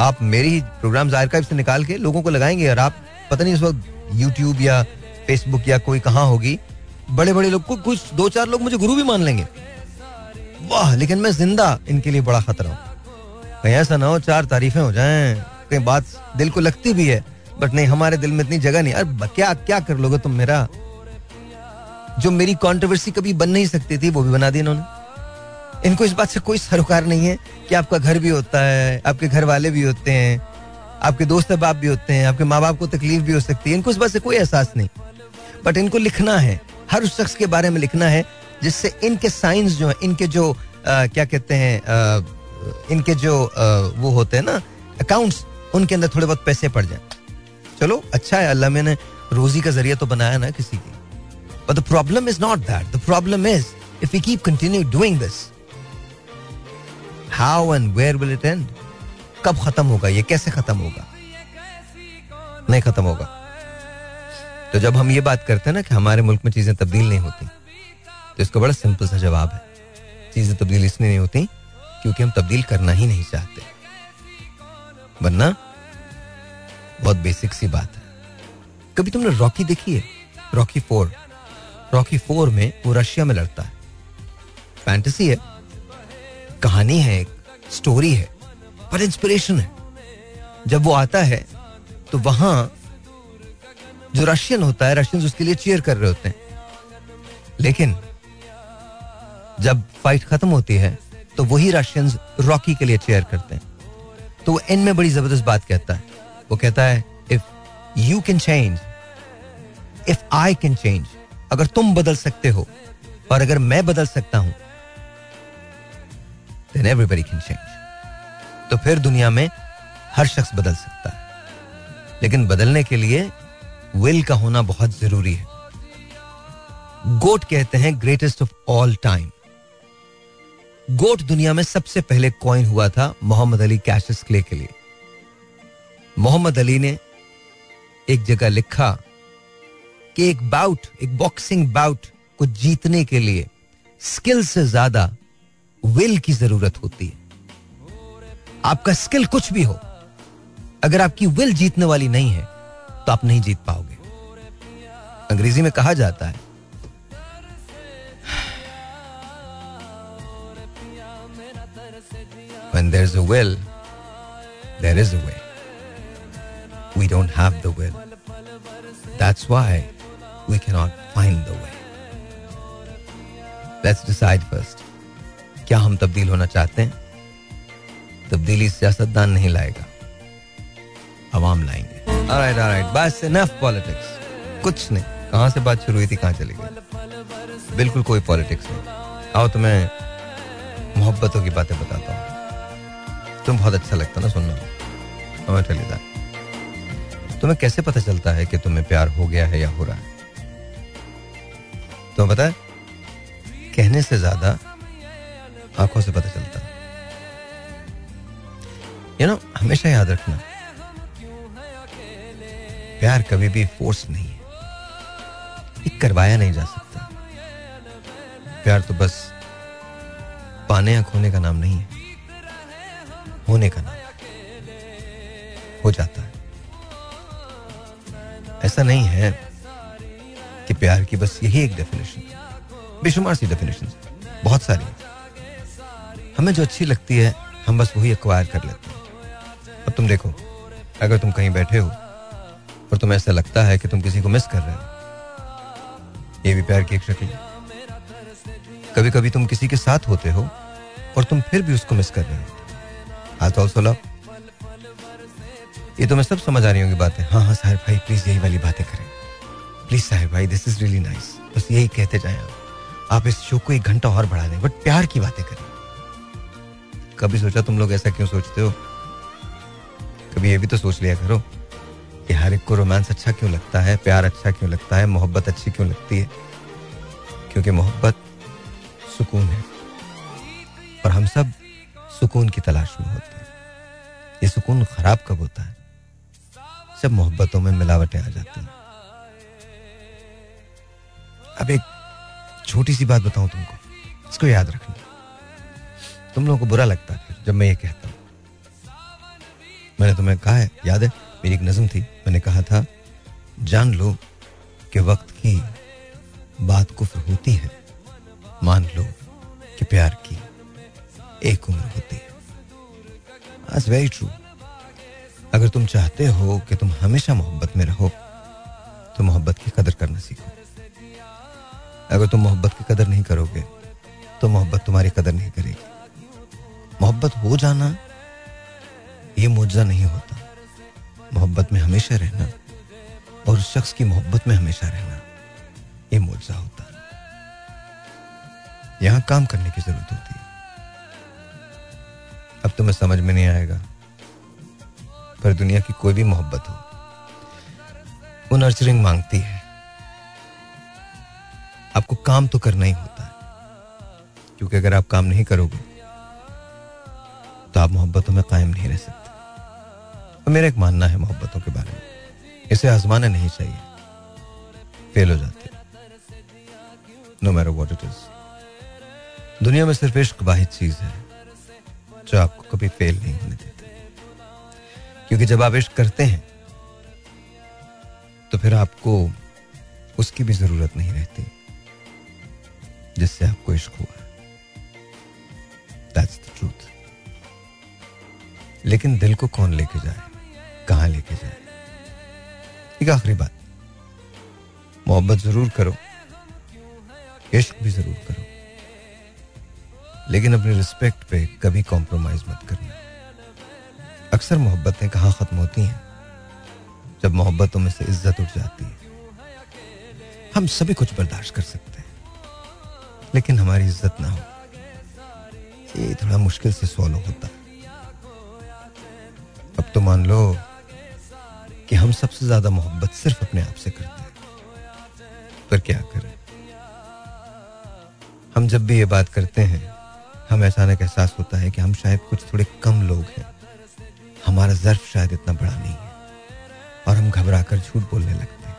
आप मेरी ही प्रोग्राम आर्काइव से निकाल के लोगों को लगाएँगे और आप पता नहीं इस वक्त यूट्यूब या फेसबुक या कोई कहाँ होगी। बड़े बड़े लोग, को, कुछ दो चार लोग मुझे गुरु भी मान लेंगे। वाह, लेकिन मैं ज़िंदा इनके लिए बड़ा खतरा हूँ। कहीं ऐसा ना हो, चार तारीफें हो जाएँ। कहीं बात दिल को लगती भी है बट नहीं, हमारे दिल में इतनी जगह नहीं। अरे, क्या क्या कर लोगे तुम मेरा? जो मेरी कंट्रोवर्सी कभी बन नहीं सकती थी, वो भी बना दी इन्होंने। इनको इस बात से कोई सरोकार नहीं है कि आपका घर भी होता है, आपके घर वाले भी होते हैं, आपके दोस्त बाप भी होते हैं, आपके माँ बाप को तकलीफ़ भी हो सकती है। इनको इस बात से कोई एहसास नहीं। बट इनको लिखना है, हर उस शख्स के बारे में लिखना है जिससे इनके साइंस जो है इनके जो आ, क्या कहते हैं इनके जो आ, वो होते हैं ना अकाउंट्स उनके अंदर थोड़े बहुत पैसे पड़ जाए। चलो अच्छा है अल्लाह मैंने रोजी का ज़रिया तो बनाया ना किसी की। But the problem is not that the problem is if you keep continue doing this how and where will it end कब खत्म होगा? ये कैसे खत्म होगा? नहीं खत्म होगा। तो जब हम ये बात करते हैं ना कि हमारे मुल्क में चीज़ें तब्दील नहीं होती तो इसका बड़ा सिंपल सा जवाब है। चीज़ें तब्दील इसलिए नहीं होती क्योंकि हम तब्दील करना ही नहीं चाहते। वरना बहुत बेसिक सी बात है। कभी तुमने रॉकी देखी है? रॉकी फोर रॉकी फोर में वो रशिया में लड़ता है। फैंटेसी है। कहानी है एक। स्टोरी है। पर इंस्पिरेशन है। जब वो आता है तो वहाँ जो रशियन होता है रशियन उसके लिए चेयर कर रहे होते हैं। लेकिन जब फाइट खत्म होती है तो वही रशियंस रॉकी के लिए चेयर करते हैं। तो वो एंड में बड़ी ज़बरदस्त बात कहता है। वो कहता है if you can change if I can change अगर तुम बदल सकते हो, और अगर मैं बदल सकता हूँ देन एवरीबडी कैन चेंज तो फिर दुनिया में हर शख्स बदल सकता है। लेकिन बदलने के लिए विल का होना बहुत ज़रूरी है। गोट कहते हैं greatest of all time GOAT दुनिया में सबसे पहले कॉइन हुआ था मोहम्मद अली कैशस क्ले के लिए। मोहम्मद अली ने एक जगह लिखा कि एक बाउट एक बॉक्सिंग बाउट को जीतने के लिए स्किल से ज़्यादा विल की ज़रूरत होती है। आपका स्किल कुछ भी हो, अगर आपकी विल जीतने वाली नहीं है तो आप नहीं जीत पाओगे। अंग्रेज़ी में कहा जाता है When there's a will, there is a way. We don't have the will. That's why we cannot find the way. Let's decide first. क्या हम तब्दील होना चाहते हैं तब्दीली सियासतदान नहीं लाएगा अवाम लाएँगे alright, alright. बस इनफ पॉलिटिक्स कुछ नहीं कहाँ से बात शुरू हुई थी कहाँ चली गई बिल्कुल कोई पॉलिटिक्स नहीं आओ तुम्हें मोहब्बतों की बातें बताता हूँ तुम बहुत अच्छा लगता ना सुनना। तुम्हें कैसे पता चलता है कि तुम्हें प्यार हो गया है या हो रहा है? तुम्हें पता है? कहने से ज़्यादा आँखों से पता चलता है। यू नो हमेशा याद रखना, प्यार कभी भी फोर्स नहीं है। ये करवाया नहीं जा सकता। प्यार तो बस पाने या खोने का नाम नहीं है। होने का नाम हो जाता है। ऐसा नहीं है कि प्यार की बस यही एक डेफिनेशन बेशुमार सी डेफिनेशन बहुत सारी हमें जो अच्छी लगती है, हम बस वही एक्वायर कर लेते हैं। अब तुम देखो, अगर तुम कहीं बैठे हो, और तुम्हें ऐसा लगता है कि तुम किसी को मिस कर रहे हो, ये भी प्यार की एक शक्ल कभी कभी तुम किसी के साथ होते हो, और तुम फिर भी उसको मिस कर रहे हो। आज ऑल्सो लव ये तो मैं सब समझ आ रही होंगी बातें। हाँ हाँ साहिर भाई प्लीज़ यही वाली बातें करें। प्लीज़ साहिर भाई दिस इज़ रियली नाइस बस यही कहते जाए आप। आप इस शो को एक घंटा और बढ़ा दें बट प्यार की बातें करें। कभी सोचा तुम लोग ऐसा क्यों सोचते हो? कभी ये भी तो सोच लिया करो कि हर एक को रोमांस अच्छा क्यों लगता है, प्यार अच्छा क्यों लगता है, मोहब्बत अच्छी क्यों लगती है? क्योंकि मोहब्बत सुकून है। और हम सब सुकून की तलाश में होते हैं। ये सुकून खराब कब होता है? जब मोहब्बतों में मिलावटें आ जाती हैं। अब एक छोटी सी बात बताऊँ तुमको। इसको याद रखना। तुम लोगों को बुरा लगता है जब मैं ये कहता हूँ। मैंने तुम्हें कहा है, याद है? मेरी एक नज्म थी। मैंने कहा था, जान लो कि वक्त की बात कुफ्र होती है। मान लो कि प्यार की। एक उम्र होती है। वेरी ट्रू अगर तुम चाहते हो कि तुम हमेशा मोहब्बत में रहो तो मोहब्बत की कदर करना सीखो। अगर तुम मोहब्बत की कदर नहीं करोगे तो मोहब्बत तुम्हारी कदर नहीं करेगी। मोहब्बत हो जाना, ये मुआवजा नहीं होता। मोहब्बत में हमेशा रहना और उस शख्स की मोहब्बत में हमेशा रहना, ये मुआवजा होता यहाँ काम करने की ज़रूरत होती है। अब तुम्हें समझ में नहीं आएगा। पर दुनिया की कोई भी मोहब्बत हो वो नर्चरिंग मांगती है। आपको काम तो करना ही होता है, क्योंकि अगर आप काम नहीं करोगे तो आप मोहब्बतों में कायम नहीं रह सकते। और मेरा एक मानना है मोहब्बतों के बारे में, इसे आजमाना नहीं चाहिए। फेल हो जाते no matter what it is दुनिया में सिर्फ़ इश्क वाहिद चीज़ है। जो आपको कभी फेल नहीं होने देता। क्योंकि जब आप इश्क करते हैं तो फिर आपको उसकी भी ज़रूरत नहीं रहती, जिससे आपको इश्क हुआ। दैट्स द ट्रूथ लेकिन दिल को कौन लेके जाए? कहाँ लेके जाए? एक आखिरी बात। मोहब्बत ज़रूर करो। इश्क भी ज़रूर करो। लेकिन अपनी रिस्पेक्ट पे कभी कॉम्प्रोमाइज मत करना। अक्सर मोहब्बतें कहाँ खत्म होती हैं? जब मोहब्बतों में से इज़्ज़त उठ जाती है। हम सभी कुछ बर्दाश्त कर सकते हैं, लेकिन हमारी इज़्ज़त ना हो। ये थोड़ा मुश्किल से सॉल्व होता। है अब तो मान लो कि हम सबसे ज़्यादा मोहब्बत सिर्फ़ अपने आप से करते हैं। पर क्या करें? हम जब भी ये बात करते हैं हमें अचानक एहसास होता है कि हम शायद कुछ थोड़े कम लोग हैं। हमारा जर्फ शायद इतना बड़ा नहीं है। और हम घबरा कर झूठ बोलने लगते हैं।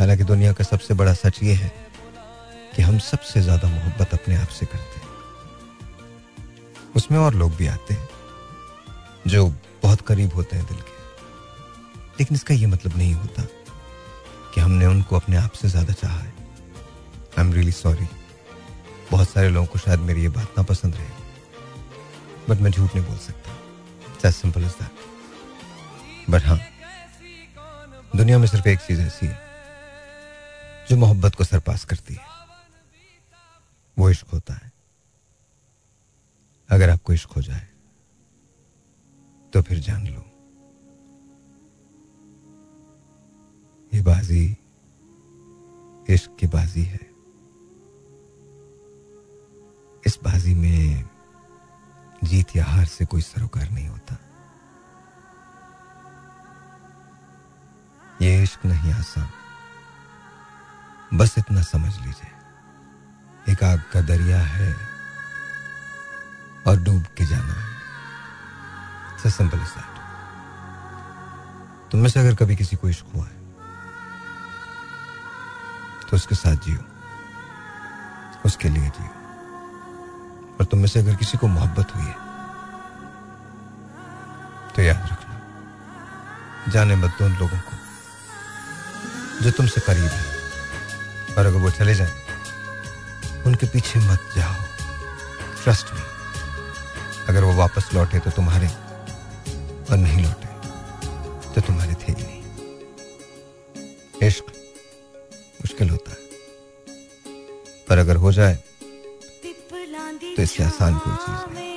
हालाँकि दुनिया का सबसे बड़ा सच ये है कि हम सबसे ज़्यादा मोहब्बत अपने आप से करते हैं। उसमें और लोग भी आते हैं, जो बहुत करीब होते हैं दिल के। लेकिन इसका यह मतलब नहीं होता कि हमने उनको अपने आप से ज़्यादा चाहा है। आई एम रियली सॉरी बहुत सारे लोगों को शायद मेरी ये बात ना पसंद रहे। बट मैं झूठ नहीं बोल सकता। सिंपल इज़ दैट बट हाँ दुनिया में सिर्फ़ एक चीज़ ऐसी है, जो मोहब्बत को सरपास करती है। वो इश्क होता है। अगर आपको इश्क हो जाए तो फिर जान लो। ये बाजी, इश्क की बाजी है। इस बाजी में जीत या हार से कोई सरोकार नहीं होता। ये इश्क नहीं आसान बस इतना समझ लीजिए। एक आग का दरिया है और डूब के जाना है। सिंपल इज़ दैट तुम में से अगर कभी किसी को इश्क हुआ है तो उसके साथ जियो। उसके लिए जियो। और तुम में से अगर किसी को मोहब्बत हुई है तो याद रखना। जाने मत दो उन लोगों को जो तुमसे करीब है। और अगर वो चले जाए, उनके पीछे मत जाओ। ट्रस्ट में अगर वो वापस लौटे तो तुम्हारे और नहीं लौटे तो तुम्हारे थे ही नहीं। इश्क मुश्किल होता है। पर अगर हो जाए इससे आसान कोई चीज़ नहीं।